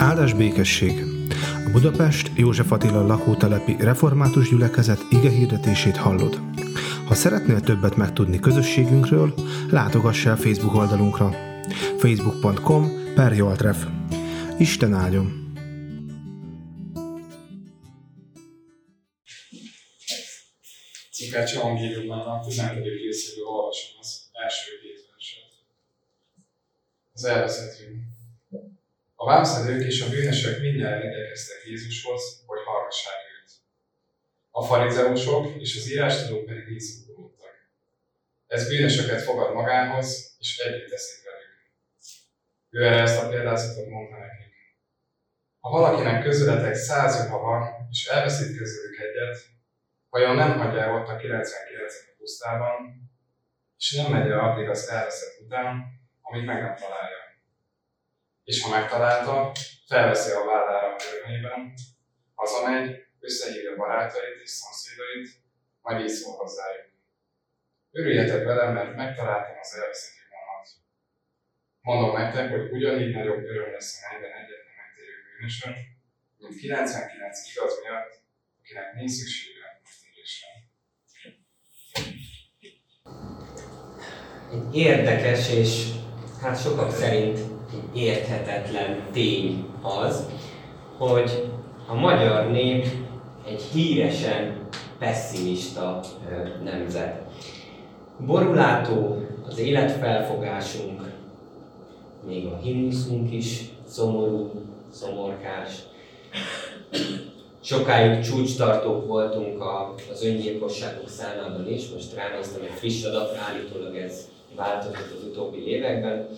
Áldás békesség! A Budapest József Attila lakótelepi református gyülekezet ige hirdetését hallod. Ha szeretnél többet megtudni közösségünkről, látogass el Facebook oldalunkra facebook.com per Joltref. Isten áldjon! Cikács evangéliumban a 15. részéből olvasom az első két verset. Az elvezető. A vámszedők és a bűnösök minden igyekeztek Jézushoz, hogy hallgassák őt. A farizeusok és az írástudók pedig visszugolódtak. Ez bűnösöket fogad magához, és együtt teszik velük. Ő erre ezt a példázatot mondta nekik. Ha valakinek közületek száz juha van, és elveszít közülük egyet, vajon nem hagyja ott a 99 a pusztában, és nem megy el addig az elveszett után, amíg meg nem találja és ha megtalálta, felveszi a vállára a körmében, hazamegy, összehívja barátait és szomszédait, majd így szól hozzájuk. Örüljetek velem, mert megtaláltam az elveszett jumomat. Mondom nektek, hogy ugyanígy nagyobb öröm lesz a mennyben egyetlen megtérő bűnösön, mint 99 igaz miatt, akinek nincs szüksége megtérésre. Egy érdekes és hát sokak szerint érthetetlen tény az, hogy a magyar nép egy híresen pessimista nemzet. Borulátó az életfelfogásunk, még a himnuszunk is szomorú, szomorkás. Sokáig csúcstartók voltunk az öngyilkosságok számában is, most ránéztem egy friss adat, állítólag ez változott az utóbbi években.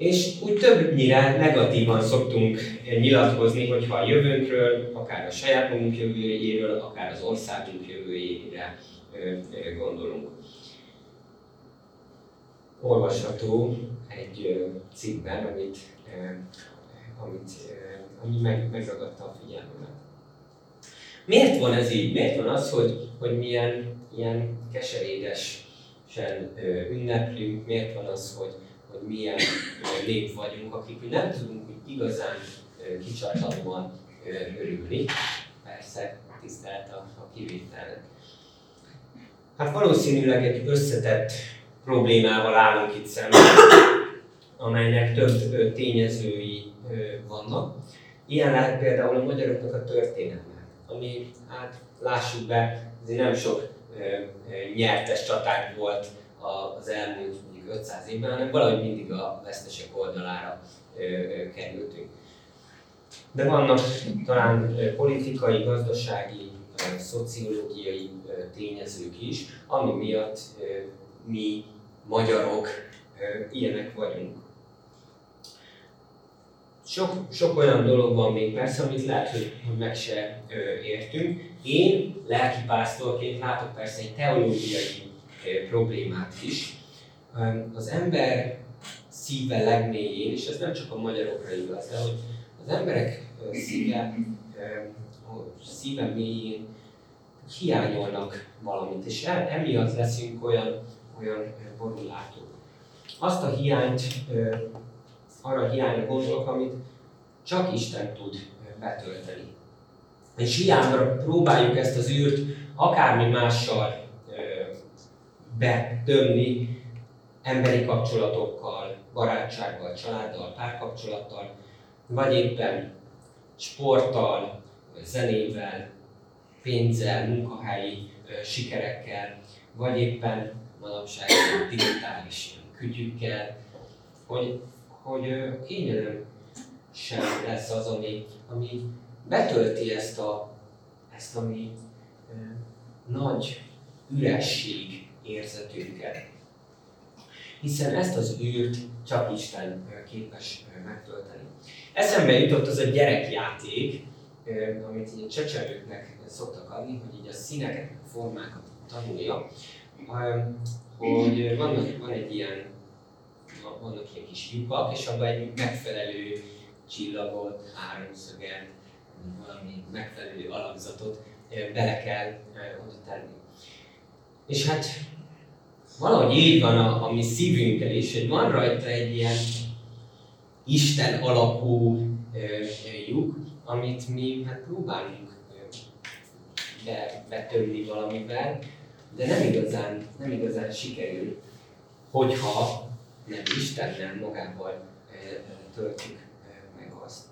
És úgy többnyire negatívan szoktunk nyilatkozni, hogyha a jövőnkről, akár a saját magunk jövőjéről, akár az országunk jövőjére gondolunk. Olvasható egy cikkben, amit, amit, ami meg, megragadta a figyelmemet. Miért van ez így? Miért van az, hogy, hogy milyen ilyen keserédesen ünneplünk? Miért van az, hogy, hogy milyen nép vagyunk, akik nem tudunk úgy igazán kicsartatóan örülni. Persze, tisztelt a, a kivételnek. Hát valószínűleg egy összetett problémával állunk itt szemben, amelynek több tényezői vannak. Ilyen lehet például a magyaroknak a történelme, ami, hát lássuk be, azért nem sok nyertes csaták volt az elmúlt 500 évben, hanem valahogy mindig a vesztesek oldalára kerültünk. De vannak talán politikai, gazdasági, szociológiai tényezők is, ami miatt mi magyarok ilyenek vagyunk. Sok, sok olyan dolog van még persze, amit lehet, hogy meg se értünk. Én lelkipásztorként látok persze egy teológiai problémát is, az ember szíve legmélyén, és ez nem csak a magyarokra igaz, de hogy az emberek szíve, szíve mélyén hiányolnak valamit, és emiatt leszünk olyan, olyan borulátók. Azt a hiányt, arra a hiányra gondolok, amit csak Isten tud betölteni. És hiányra próbáljuk ezt az űrt akármi mással betömni, emberi kapcsolatokkal, barátsággal, családdal, párkapcsolattal, vagy éppen sporttal, zenével, pénzzel, munkahelyi sikerekkel, vagy éppen manapság digitális kütyükkel, hogy, hogy kényelem sem lesz az, ami, ami betölti ezt a, ezt a mi nagy üresség érzetünket hiszen ezt az űrt csak Isten képes megtölteni. Eszembe jutott az a gyerekjáték, amit a csecsemőknek szoktak adni, hogy így a színeket, a formákat tanulja, hogy van, van egy ilyen, vannak ilyen kis lyukak, és abban egy megfelelő csillagot, háromszöget, valami megfelelő alakzatot bele kell oda tenni. És hát valahogy így van a, a mi szívünkkel is, hogy van rajta egy ilyen Isten alapú lyuk, amit mi hát próbálunk be, betömni valamivel, de nem igazán, nem igazán sikerül, hogyha nem Istennel magával töltjük meg azt.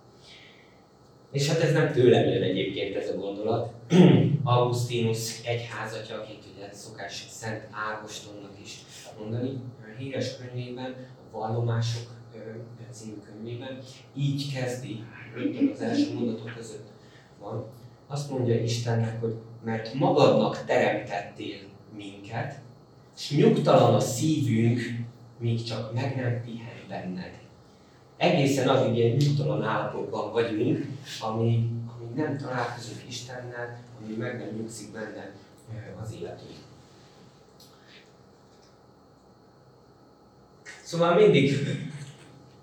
És hát ez nem tőlem jön egyébként ez a gondolat. Augustinus egyházatja, akit ugye szokás Szent Ágostonnak is mondani, híres könyvében, a Vallomások című könyvében, így kezdi, rögtön az első mondatok között. Van, azt mondja Istennek, hogy mert magadnak teremtettél minket, és nyugtalan a szívünk, míg csak meg nem pihen benned. Egészen addig ilyen nyugtalan állapotban vagyunk, ami, ami nem találkozunk Istennel, ami meg nem nyugszik benne az életünk. Szóval mindig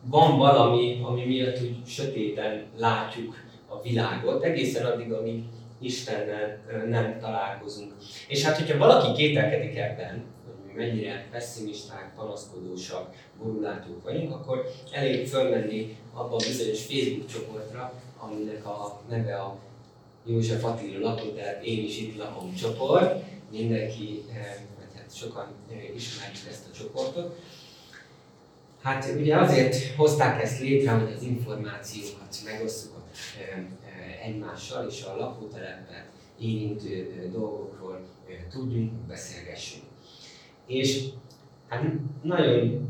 van valami, ami miatt úgy sötéten látjuk a világot, egészen addig, amíg Istennel nem találkozunk. És hát, hogyha valaki kételkedik ebben, hogy mi mennyire pessimisták, panaszkodósak, borulátók vagyunk, akkor elég fölmenni abba a bizonyos Facebook csoportra, aminek a neve a József Attila lakótelep, én is itt lakom csoport. Mindenki, vagy hát sokan ismerjük ezt a csoportot. Hát ugye azért hozták ezt létre, hogy az információkat megosztjuk egymással és a lakótelepet érintő dolgokról tudjunk, beszélgessünk. És hát nagyon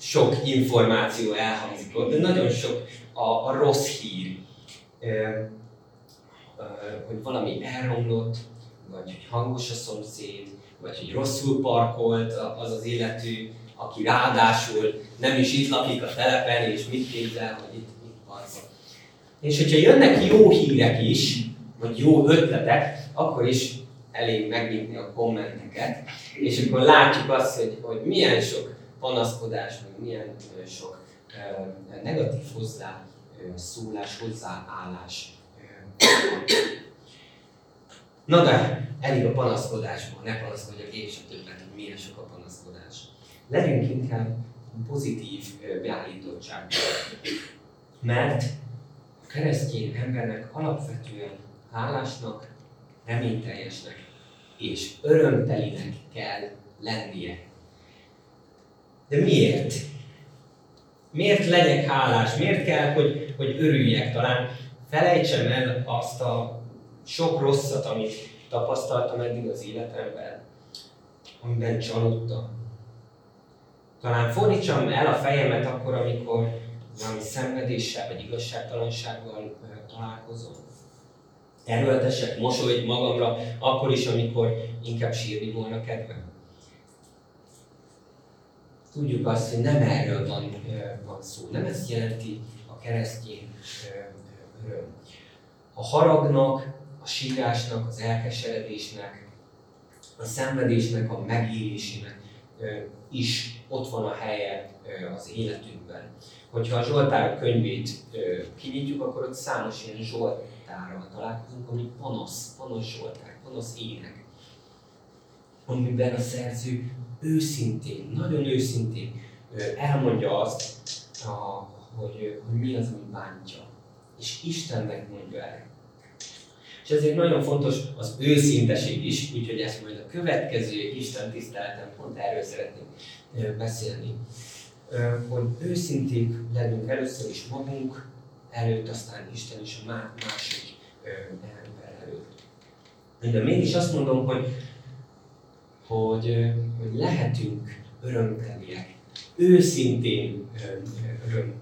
sok információ elhangzik de nagyon sok a, a rossz hír, hogy valami elromlott, vagy hogy hangos a szomszéd, vagy hogy rosszul parkolt az az illető, aki ráadásul nem is itt lakik a telepen, és mit képzel, hogy itt, itt parkol. És hogyha jönnek jó hírek is, vagy jó ötletek, akkor is elég megnyitni a kommenteket, és akkor látjuk azt, hogy, hogy milyen sok panaszkodás, vagy milyen sok negatív hozzá uh, szólás, hozzáállás. Na de, elég a panaszkodásból, ne panaszkodjak én sem többet, hogy milyen sok a panaszkodás. Legyünk inkább pozitív beállítottságban. Mert keresztény embernek alapvetően hálásnak, reményteljesnek és örömtelinek kell lennie. De miért? Miért legyek hálás? Miért kell, hogy, hogy örüljek? Talán felejtsem el azt a sok rosszat, amit tapasztaltam eddig az életemben, amiben csalódtam. Talán fordítsam el a fejemet akkor, amikor valami szenvedéssel vagy igazságtalansággal találkozom. Erőltesek mosolyt magamra, akkor is, amikor inkább sírni volna kedvem. Tudjuk azt, hogy nem erről van, van szó, nem ezt jelenti a keresztény öröm. A haragnak, a sírásnak, az elkeseredésnek, a szenvedésnek, a megélésének is ott van a helye az életünkben hogyha a Zsoltárok könyvét kinyitjuk, akkor ott számos ilyen Zsoltárral találkozunk, ami panasz, panasz Zsoltár, panasz ének, amiben a szerző őszintén, nagyon őszintén elmondja azt, hogy, hogy mi az, ami bántja. És Istennek mondja el. És ezért nagyon fontos az őszinteség is, úgyhogy ezt majd a következő Isten tiszteleten pont erről szeretnénk beszélni hogy őszinték legyünk először is magunk előtt, aztán Isten is a másik ember előtt. De mégis azt mondom, hogy, hogy, hogy lehetünk örömteliek, őszintén örömteliek.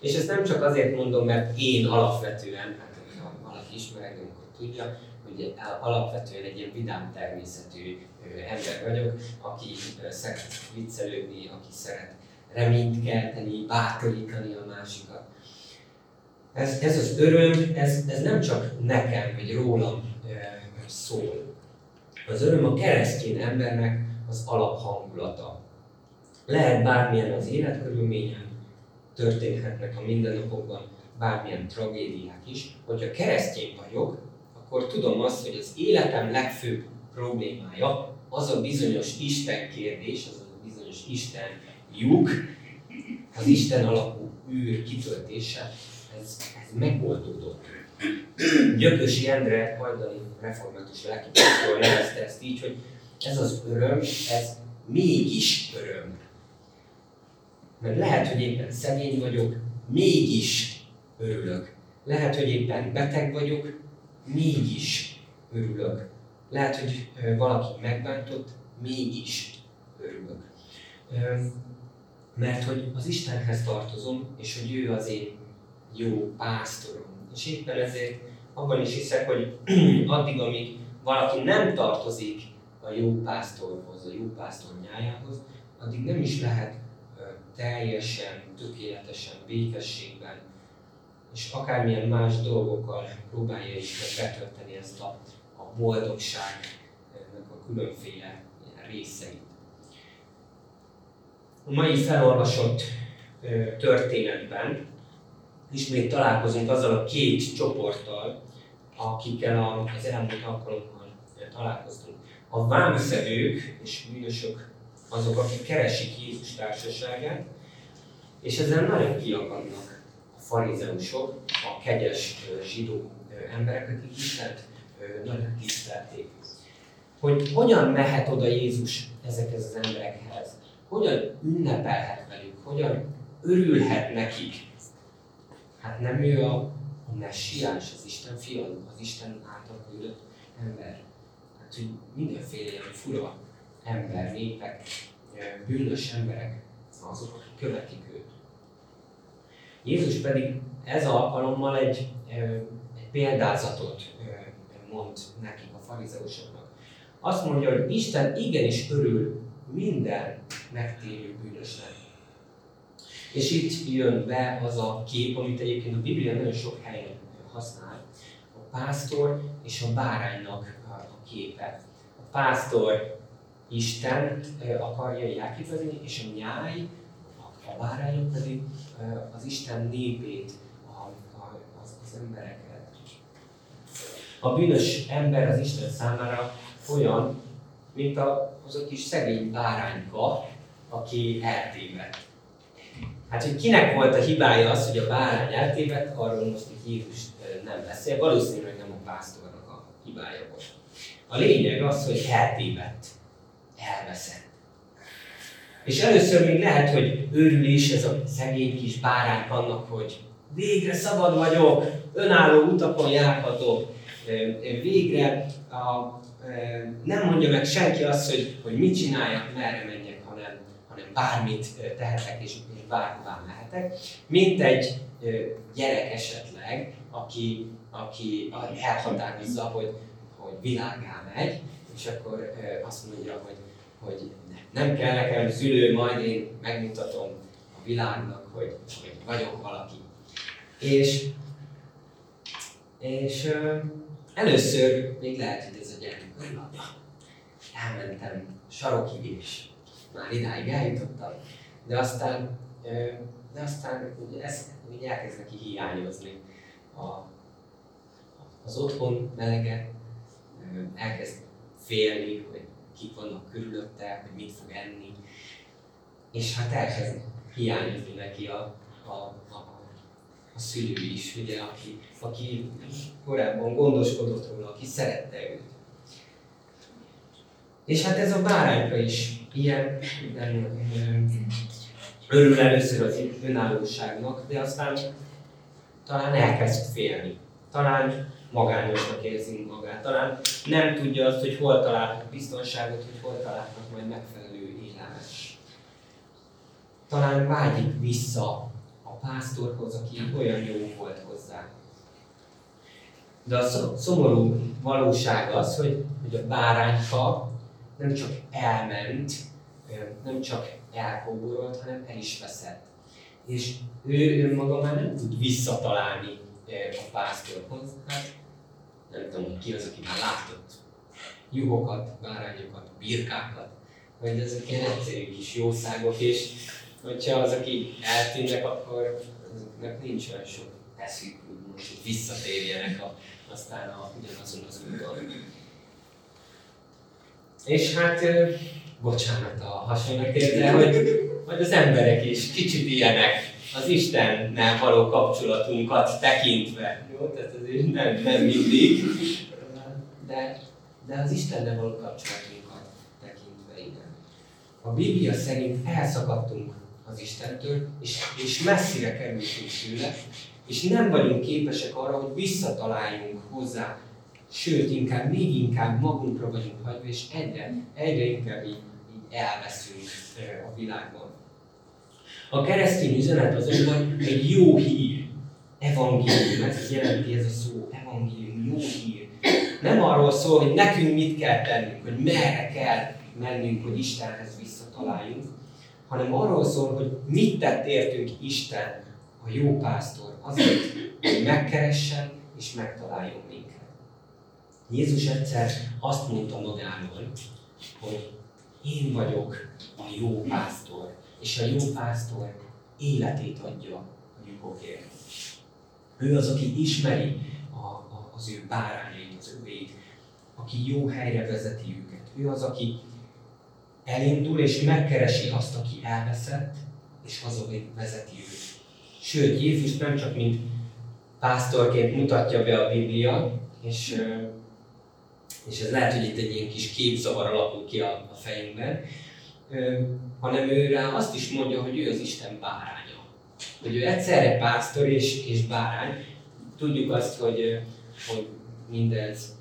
És ezt nem csak azért mondom, mert én alapvetően, hát ha valaki ismer akkor tudja, hogy alapvetően egy ilyen vidám természetű ember vagyok, aki szeret viccelődni, aki szeret reményt kelteni, bátorítani a másikat. Ez, ez az öröm, ez, ez nem csak nekem vagy rólam szól. Az öröm a keresztény embernek az alaphangulata. Lehet bármilyen az életkörülményem, történhetnek a mindennapokban bármilyen tragédiák is. Hogyha keresztény vagyok, akkor tudom azt, hogy az életem legfőbb problémája az a bizonyos Isten kérdés, az a bizonyos Isten lyuk, az Isten alapú űr kitöltése, ez, ez megoldódott. Gyökösi Endre hajdani református lelkipásztor nevezte ezt így, hogy ez az öröm, ez mégis öröm. Mert lehet, hogy éppen szegény vagyok, mégis örülök. Lehet, hogy éppen beteg vagyok, mégis örülök. Lehet, hogy valaki megbántott, mégis örülök. Mert hogy az Istenhez tartozom, és hogy ő az én jó pásztorom. És éppen ezért abban is hiszek, hogy addig, amíg valaki nem tartozik a jó pásztorhoz, a jó pásztor nyájához, addig nem is lehet teljesen, tökéletesen, békességben, és akármilyen más dolgokkal próbálja is betölteni ezt a, a boldogságnak a különféle részeit. A mai felolvasott történetben ismét találkozunk azzal a két csoporttal, akikkel az elmúlt alkalommal találkoztunk. A vámszedők és bűnösök azok, akik keresik Jézus társaságát, és ezzel nagyon kiakadnak a farizeusok, a kegyes zsidó emberek, akik Istent nagyon tisztelték. Hogy hogyan mehet oda Jézus ezekhez az emberekhez, hogyan ünnepelhet velük, hogyan örülhet nekik. Hát nem ő a, a messiás, az Isten fia, az Isten által küldött ember. Hát, hogy mindenféle ilyen fura ember, népek, bűnös emberek, azok, akik követik őt. Jézus pedig ez alkalommal egy, egy példázatot mond nekik a farizeusoknak. Azt mondja, hogy Isten igenis örül minden megtérő bűnösnek. És itt jön be az a kép, amit egyébként a Biblia nagyon sok helyen használ. A pásztor és a báránynak a képe. A pásztor Isten akarja jelképezni, és a nyáj, a bárányok pedig az Isten népét, az, embereket. A bűnös ember az Isten számára olyan, mint az a kis szegény bárányka, aki eltévedt. Hát, hogy kinek volt a hibája az, hogy a bárány eltévedt, arról most itt Jézus nem beszél, valószínűleg nem a pásztornak a hibája volt. A lényeg az, hogy eltévedt elveszett. És először még lehet, hogy örülés ez a szegény kis bárány annak, hogy végre szabad vagyok, önálló utakon járhatok, végre a, nem mondja meg senki azt, hogy, hogy mit csináljak, merre menjek, hanem, hanem bármit tehetek és, és bárhová mehetek. Mint egy gyerek esetleg, aki, aki elhatározza, hogy, hogy világá megy, és akkor azt mondja, hogy hogy nem kell nekem szülő, majd én megmutatom a világnak, hogy, hogy vagyok valaki. És, és először még lehet, hogy ez a gyermek, hogy elmentem sarokig, és már idáig eljutottam, de aztán, de aztán ugye ez úgy elkezd neki hiányozni. A, az otthon melege, elkezd félni, hogy kik vannak körülötte, hogy mit fog enni. És hát elkezd hiányozni neki a, a, a, a szülő is, ugye, aki, aki korábban gondoskodott róla, aki szerette őt. És hát ez a bárányka is ilyen örül először az önállóságnak, de aztán talán elkezd félni. Talán magányosnak érzi magát. Talán nem tudja azt, hogy hol találhat biztonságot, hogy hol találhat majd megfelelő élelmet. Talán vágyik vissza a pásztorhoz, aki olyan jó volt hozzá. De a szomorú valóság az, hogy, hogy a bárányka nem csak elment, nem csak elkóborolt, hanem el is veszett. És ő önmaga már nem tud visszatalálni a pásztorhoz. Hát nem tudom, hogy ki az, aki már látott juhokat, bárányokat, birkákat, vagy ezek ilyen egyszerű kis jószágok, és hogyha az, aki eltűnnek, akkor azoknak nincs olyan sok eszük, most hogy visszatérjenek a, aztán a, ugyanazon az úton. És hát, bocsánat a hasonlatért, de hogy, hogy az emberek is kicsit ilyenek, az Istennel való kapcsolatunkat tekintve. Jó? Tehát ez nem, nem mindig, de, de az Istennel való kapcsolatunkat tekintve, igen. A Biblia szerint elszakadtunk az Istentől, és, és messzire kerültünk tőle, és nem vagyunk képesek arra, hogy visszataláljunk hozzá, sőt, inkább még inkább magunkra vagyunk hagyva, és egyre, egyre inkább így, így elveszünk a világban. A keresztény üzenet azonban egy jó hír, evangélium, ez jelenti ez a szó, evangélium, jó hír. Nem arról szól, hogy nekünk mit kell tennünk, hogy merre kell mennünk, hogy Istenhez visszataláljunk, hanem arról szól, hogy mit tett értünk Isten, a jó pásztor, azért, hogy megkeressen és megtaláljon minket. Jézus egyszer azt mondta magáról, hogy én vagyok a jó pásztor, és a jó pásztor életét adja a lyukokért. Ő az, aki ismeri a, a, az ő bárányait, az övéit, aki jó helyre vezeti őket. Ő az, aki elindul és megkeresi azt, aki elveszett, és vezeti őt. Sőt, Jézus nem csak mint pásztorként mutatja be a Biblia, és, és ez lehet, hogy itt egy ilyen kis képzavar alakul ki a, a fejünkben, hanem ő rá azt is mondja, hogy ő az Isten báránya. Hogy ő egyszerre pásztor és, és bárány. Tudjuk azt, hogy, hogy mindez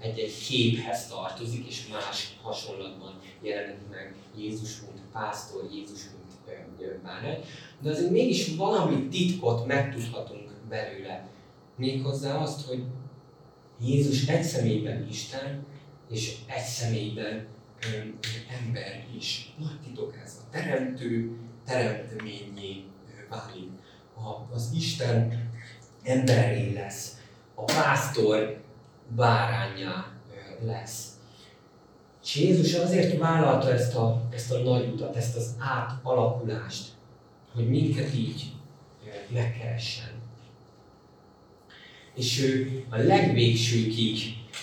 egy-egy képhez tartozik, és más hasonlatban jelenik meg Jézus, mint pásztor, Jézus, mint bárány. De azért mégis valami titkot megtudhatunk belőle. Méghozzá azt, hogy Jézus egy személyben Isten, és egy személyben ember is. Nagy titok ez. A teremtő teremtményé válik. A, az Isten emberé lesz. A pásztor bárányá lesz. És Jézus azért vállalta ezt a, ezt a nagy utat, ezt az átalakulást, hogy minket így megkeressen. És ő a legvégsőkig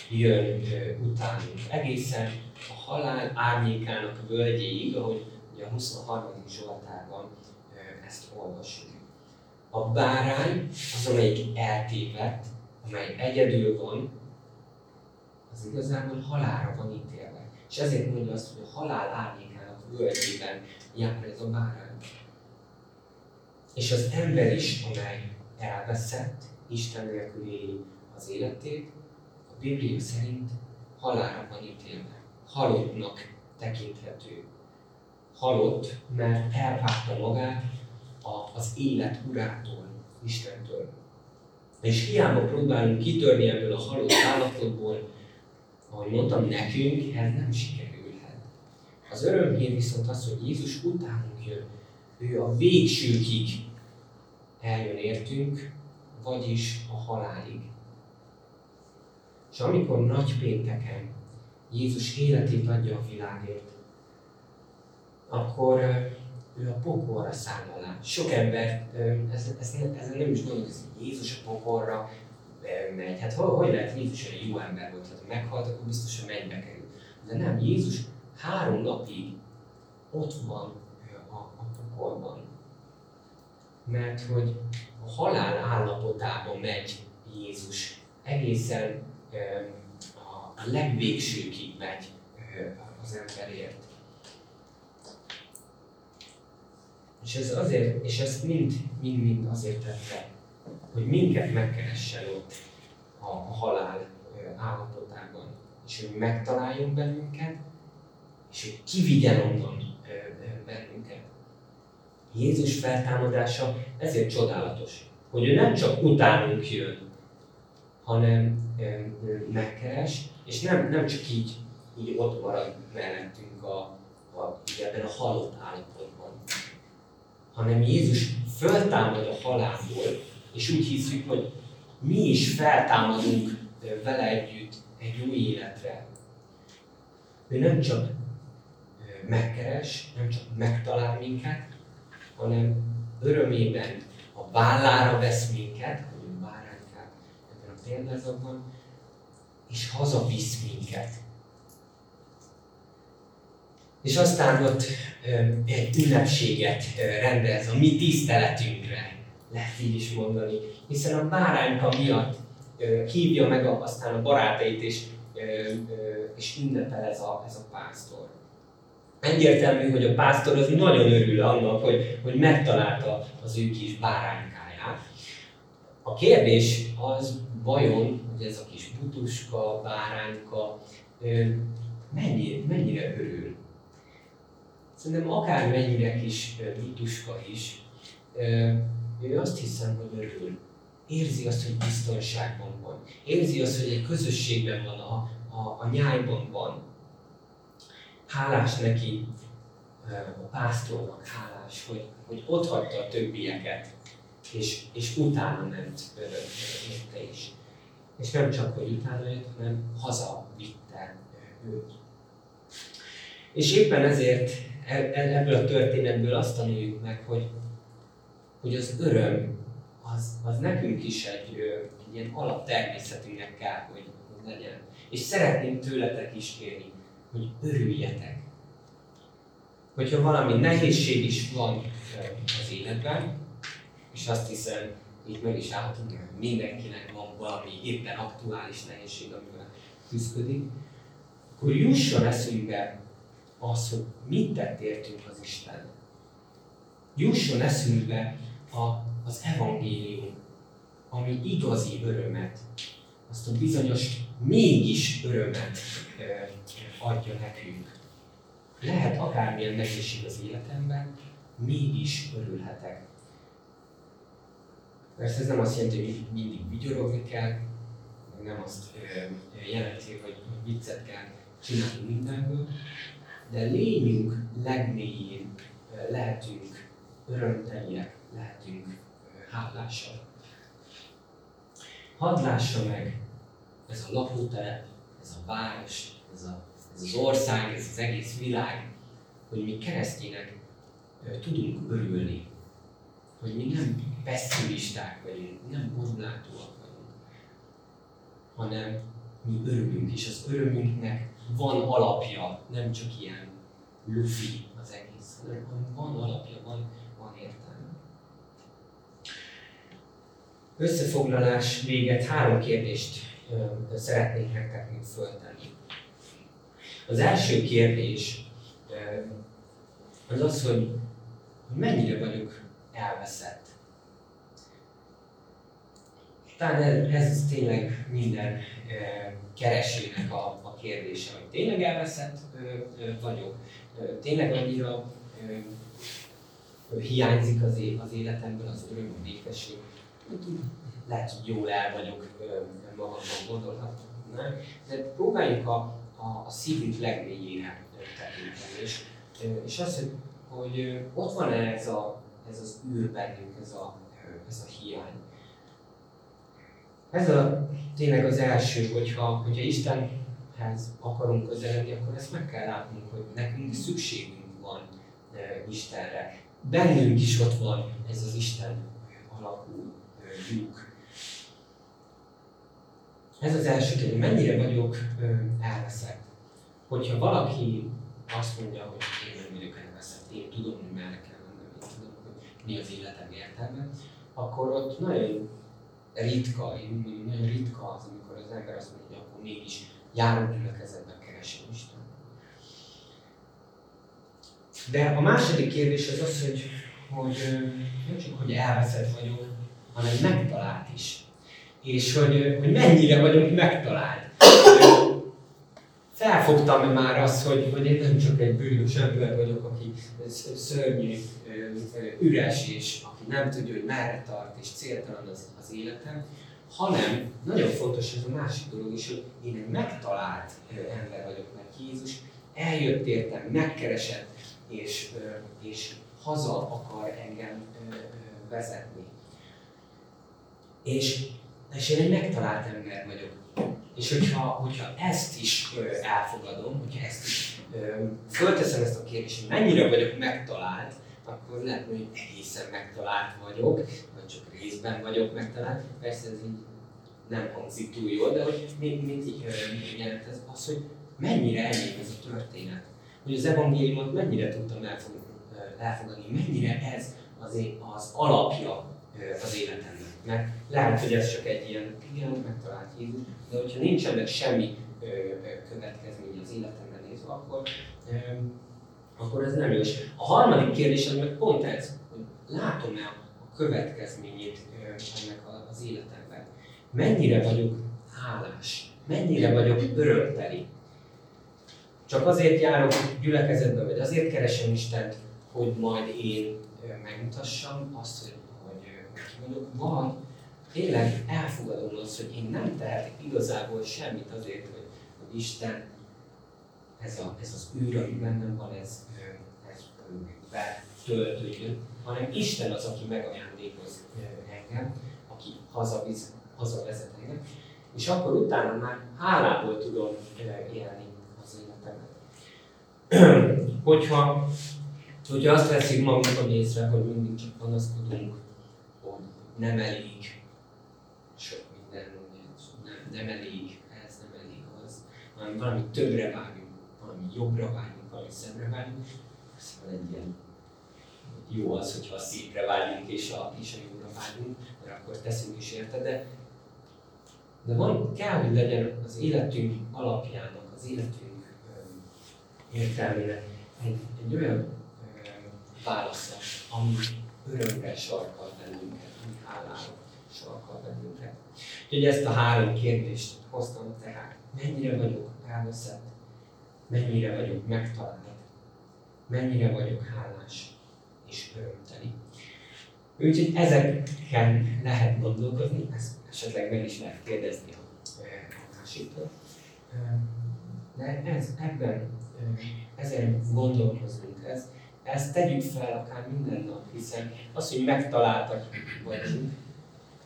jön utánunk, egészen a halál árnyékának völgyéig, ahogy ugye a 23. Zsoltárban ezt olvasjuk. A bárány az, amelyik eltévedt, amely egyedül van, az igazából halálra van ítélve. És ezért mondja azt, hogy a halál árnyékának völgyében jár ez a bárány. És az ember is, amely elveszett, Isten nélkül éli az életét, a Biblia szerint halálra van ítélve halottnak tekinthető. Halott, mert elvágta magát az élet urától, Istentől. És hiába próbálunk kitörni ebből a halott állapotból, ahogy mondtam, nekünk ez nem sikerülhet. Az örömhír viszont az, hogy Jézus utánunk jön. Ő a végsőkig eljön értünk, vagyis a halálig. És amikor nagy pénteken Jézus életét adja a világért, akkor ő a pokolra száll alá. Sok ember ez, ez, ez nem is gondolkozik, hogy Jézus a pokolra megy. Hát hogy, hogy lehet Jézus egy jó ember volt, ha meghalt, akkor biztosan mennybe kerül. De nem, Jézus három napig ott van a, a pokolban. Mert hogy a halál állapotában megy Jézus egészen a legvégsőkig megy az emberért. És ez azért, és ezt mind, mind, mind azért tette, hogy minket megkeressen ott a, a halál állapotában, és hogy megtaláljon bennünket, és hogy kivigyen onnan bennünket. Jézus feltámadása ezért csodálatos, hogy ő nem csak utánunk jön, hanem megkeres, és nem, nem csak így, így ott marad mellettünk a, a, ebben a halott állapotban, hanem Jézus föltámad a halálból, és úgy hiszük, hogy mi is feltámadunk vele együtt egy új életre. Ő nem csak megkeres, nem csak megtalál minket, hanem örömében a vállára vesz minket, hogy báránykát ebben a példázatban, és hazavisz minket. És aztán ott egy ünnepséget rendez a mi tiszteletünkre, lehet így is mondani. Hiszen a bárányka miatt hívja meg a, aztán a barátait, és, és ünnepel ez a, ez a pásztor. Egyértelmű, hogy a pásztor az nagyon örül annak, hogy, hogy megtalálta az ő kis báránykáját. A kérdés az vajon, hogy ez a kis butuska, bárányka mennyi, mennyire örül. Szerintem akár mennyire kis butuska is, ő azt hiszem, hogy örül. Érzi azt, hogy biztonságban van. Érzi azt, hogy egy közösségben van, a, a, a nyájban van. Hálás neki, a pásztornak hálás, hogy, hogy ott hagyta a többieket, és, és utána ment érte is. És nem csak, hogy utána jött, hanem haza vitte őt. És éppen ezért e, e, ebből a történetből azt tanuljuk meg, hogy hogy az öröm az, az nekünk is egy, egy ilyen alaptermészetünknek kell, hogy legyen. És szeretném tőletek is kérni, hogy örüljetek. Hogyha valami nehézség is van az életben, és azt hiszem, itt meg is állhatunk, hogy mindenkinek van valami éppen aktuális nehézség, amivel küzdik, akkor jusson eszünkbe az, hogy mit tett értünk az Isten. Jusson eszünkbe a, az evangélium, ami igazi örömet, azt a bizonyos mégis örömet adja nekünk. Lehet akármilyen nehézség az életemben, mégis örülhetek. Persze ez nem azt jelenti, hogy mindig vigyorogni kell, nem azt jelenti, hogy viccet kell csinálni mindenből, de lényünk legmélyén lehetünk örömteliek, lehetünk hálással. Hadd lássa meg ez a lakótelep, ez a város, ez, a, ez az ország, ez az egész világ, hogy mi keresztények tudunk örülni, hogy mi nem pessimisták vagyunk, nem borulátóak vagyunk, hanem mi örülünk, és az örömünknek van alapja, nem csak ilyen lufi az egész, hanem van alapja, van, van értelme. Összefoglalás véget három kérdést ö, szeretnék nektek még föltenni. Az első kérdés ö, az az, hogy mennyire vagyok elveszett. Talán ez, tényleg minden keresőnek a, a kérdése, hogy tényleg elveszett vagyok, tényleg annyira hiányzik az, é, az életemből az öröm, a békesség, lehet, hogy jól el vagyok magamban gondolhatnám, de próbáljuk a, a, a szívünk legmélyére tekinteni. És, és az, hogy, hogy ott van -e ez, a, ez az űr bennünk, ez a, ez a hiány. Ez a tényleg az első, hogyha, hogyha Istenhez akarunk közeledni, akkor ezt meg kell látnunk, hogy nekünk szükségünk van Istenre. Bennünk is ott van ez az Isten alakú lyuk. Ez az első kérdés, mennyire vagyok elveszett. Hogyha valaki azt mondja, hogy én nem vagyok elveszett, én tudom, hogy merre kell mennem, én tudom, hogy mi az életem értelme, akkor ott nagyon ritka, én mondjuk nagyon ritka az, amikor az ember azt mondja, hogy akkor mégis járó gyülekezetben keresem Isten. De a második kérdés az az, hogy, hogy nem csak, hogy elveszett vagyok, hanem megtalált is. És hogy, hogy mennyire vagyunk megtalált. Felfogtam már azt, hogy, hogy én nem csak egy bűnös ember vagyok, aki szörnyű, üres, és aki nem tudja, hogy merre tart, és céltalan az, az életem, hanem nagyon fontos ez a másik dolog is, hogy én egy megtalált ember vagyok, mert Jézus eljött értem, megkeresett, és, és haza akar engem vezetni. És, és én egy megtalált ember vagyok. És hogyha, hogyha ezt is elfogadom, hogyha ezt is fölteszem ezt a kérdést, hogy mennyire vagyok megtalált, akkor lehet, hogy egészen megtalált vagyok, vagy csak részben vagyok megtalált. Persze ez így nem hangzik túl jól, de hogy mit, mit jelent ez? Az, hogy mennyire enyém ez a történet. hogy az evangéliumot mennyire tudtam elfogadni, mennyire ez az, az alapja az életemnek. Mert lehet, hogy ez csak egy ilyen, igen, megtalált Jézus, de hogyha nincsenek semmi következménye az életemben nézve, akkor, akkor ez nem jó. A harmadik kérdés az meg pont ez, hogy látom-e a következményét ennek az életemben. Mennyire vagyok hálás, mennyire vagyok örömteli. Csak azért járok gyülekezetbe, vagy azért keresem Istent, hogy majd én megmutassam azt, hogy, hogy ki vagyok, vagy tényleg elfogadom azt, hogy én nem tehetek igazából semmit azért, hogy, hogy Isten ez, a, ez az űr, ami bennem van, ez, ez betöltődjön, hanem Isten az, aki megajándékoz engem, aki hazaviz, hazavezet engem, és akkor utána már hálából tudom élni az életemet. hogyha, hogyha azt veszik magunkon észre, hogy mindig csak panaszkodunk, hogy nem elég, sok minden, nem, nem elég, ez nem elég az, hanem valami többre vágyunk, valami jobbra vágyunk, valami szemre ez van egy ilyen jó az, hogyha a szépre vágyunk és a, és a jobbra vágyunk, mert akkor teszünk is érte, de, de van, kell, hogy legyen az életünk alapjának, az életünk értelmének egy, egy olyan válasza, ami örömre sarkal bennünket, ami hálára sarkal bennünket. Úgyhogy ezt a három kérdést hoztam tehát. Mennyire vagyok elveszett? Mennyire vagyok megtalált? Mennyire vagyok hálás és örömteli? Úgyhogy ezeken lehet gondolkozni, ezt esetleg meg is lehet kérdezni a, másiktól. De ez, ebben, ezen gondolkozunk, ez, ezt tegyük fel akár minden nap, hiszen az, hogy megtaláltak vagyunk,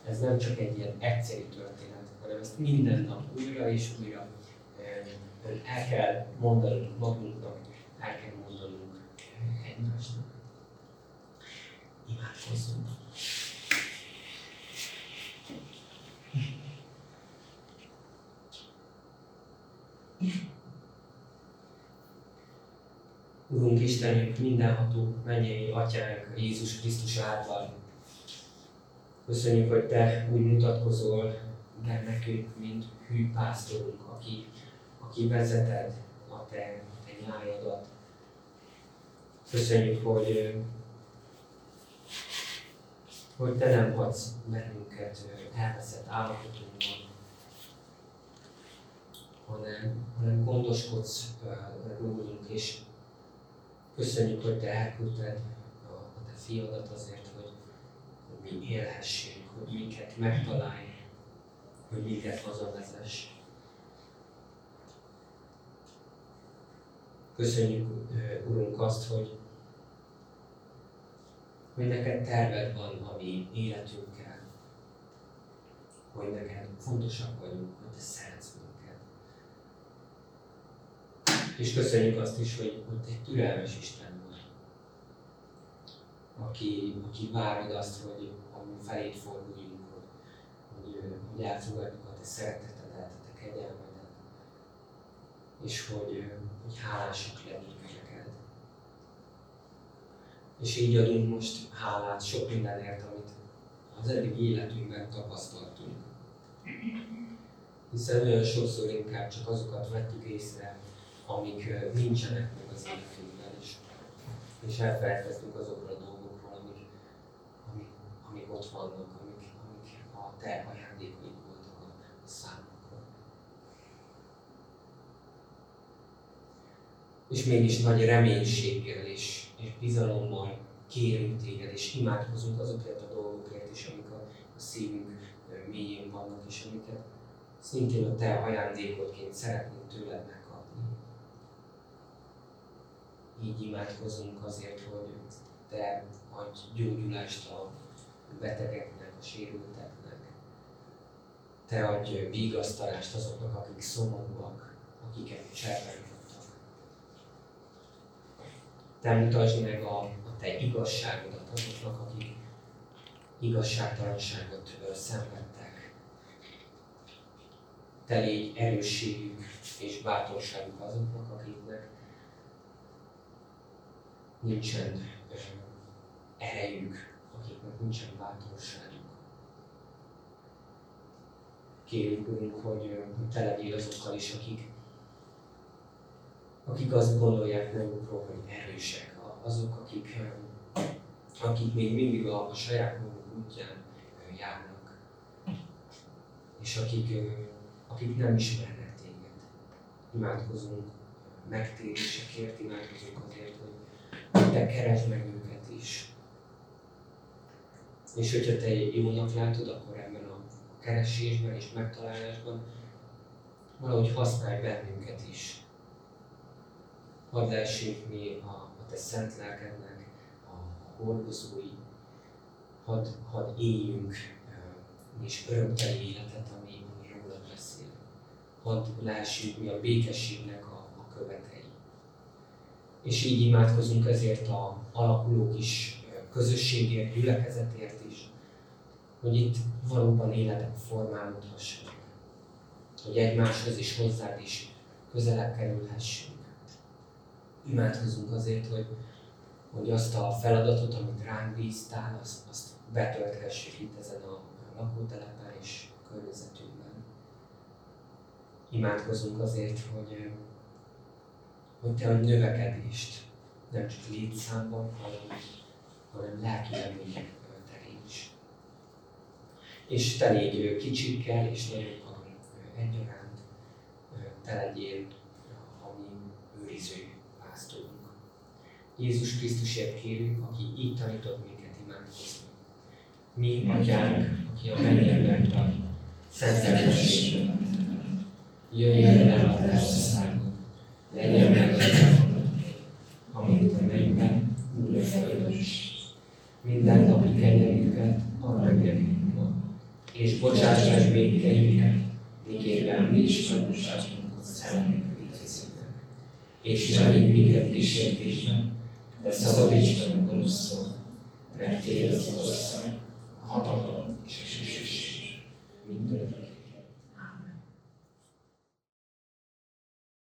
ez nem csak egy ilyen egyszerű történet, hanem ezt minden nap újra és újra el kell mondanunk magunknak, el kell mondanunk egymásnak. Imádkozzunk! Urunk Istenünk, mindenható mennyei atyánk Jézus Krisztus által. Köszönjük, hogy Te úgy mutatkozol meg nekünk, mint hű pásztorunk, aki, aki vezeted a Te, te nyájadat. Köszönjük, hogy, hogy Te nem hagysz bennünket elveszett állapotunkban, hanem, hanem gondoskodsz rólunk, és Köszönjük, hogy Te elküldted a, a Te fiadat azért, hogy, mi élhessünk, hogy minket megtalálj, hogy minket hazavezess. Köszönjük, Urunk, azt, hogy, hogy neked terved van a mi életünkkel, hogy neked fontosak vagyunk, hogy te szeretsz és köszönjük azt is, hogy, hogy egy türelmes Isten vagy, aki, aki várod azt, hogy ami felét forduljunk, hogy, hogy, hogy elfogadjuk a te szeretetedet, a te kegyelmedet, és hogy, hogy hálásak legyünk neked. És így adunk most hálát sok mindenért, amit az eddig életünkben tapasztaltunk. Hiszen olyan sokszor inkább csak azokat vettük észre, amik nincsenek meg az életünkben, és, és elfelejtkeztünk azokról a dolgokról, amik, amik, amik ott vannak, amik, amik a te ajándékaid voltak a, a számunkra. És mégis nagy reménységgel és, és bizalommal kérünk téged, és imádkozunk azokért a dolgokért is, amik a, a szívünk mélyén vannak, és amiket szintén a te ajándékodként szeretnénk tőled így imádkozunk azért, hogy te adj gyógyulást a betegeknek, a sérülteknek. Te adj vigasztalást azoknak, akik szomorúak, akiket cserben Te mutasd meg a, a te igazságodat azoknak, akik igazságtalanságot szenvedtek. Te légy erősségük és bátorságuk azoknak, akiknek nincsen erejük, akiknek nincsen bátorságuk. Kérjük, hogy Te legyél azokkal is, akik, akik azt gondolják magukról, hogy erősek, azok, akik, akik még mindig a, a saját maguk útján járnak, és akik, akik nem ismernek téged. Imádkozunk megtérésekért, imádkozunk azért, hogy te keresd meg őket is. És hogyha te jónak látod, akkor ebben a keresésben és megtalálásban valahogy használj bennünket is. Hadd lessünk mi a, a te szent lelkednek a hordozói, hadd, hadd éljünk és örömteli életet, ami, ami rólad beszél. Hadd lássuk mi a békességnek a, a követei. És így imádkozunk ezért a alakuló kis közösségért, gyülekezetért is, hogy itt valóban életek formálódhassanak. Hogy egymáshoz és hozzád is közelebb kerülhessünk. Imádkozunk azért, hogy, hogy azt a feladatot, amit ránk bíztál, azt, azt betölthessük itt ezen a lakótelepen és a környezetünkben. Imádkozunk azért, hogy, hogy te a növekedést nem csak létszámban, hanem, hanem lelkileg terén is. És te légy kicsikkel és nagyokkal egyaránt, te legyél a mi őriző pásztorunk. Jézus Krisztusért kérünk, aki így tanított minket imádkozni. Mi, atyánk, aki a mennyekben vagy, szenteltessék. Jöjjön el a te országod, legyen meg a amit a mennyben, úgy a földön is. Minden napi kenyerünket arra reggelünk ma, és bocsáss meg védkeinket, miképpen mi is megbocsátunk a szemünk. És ne minket kísértésben, de szabadíts meg a gonosztól, mert Téd az ország, a hatalom és a mindörökké.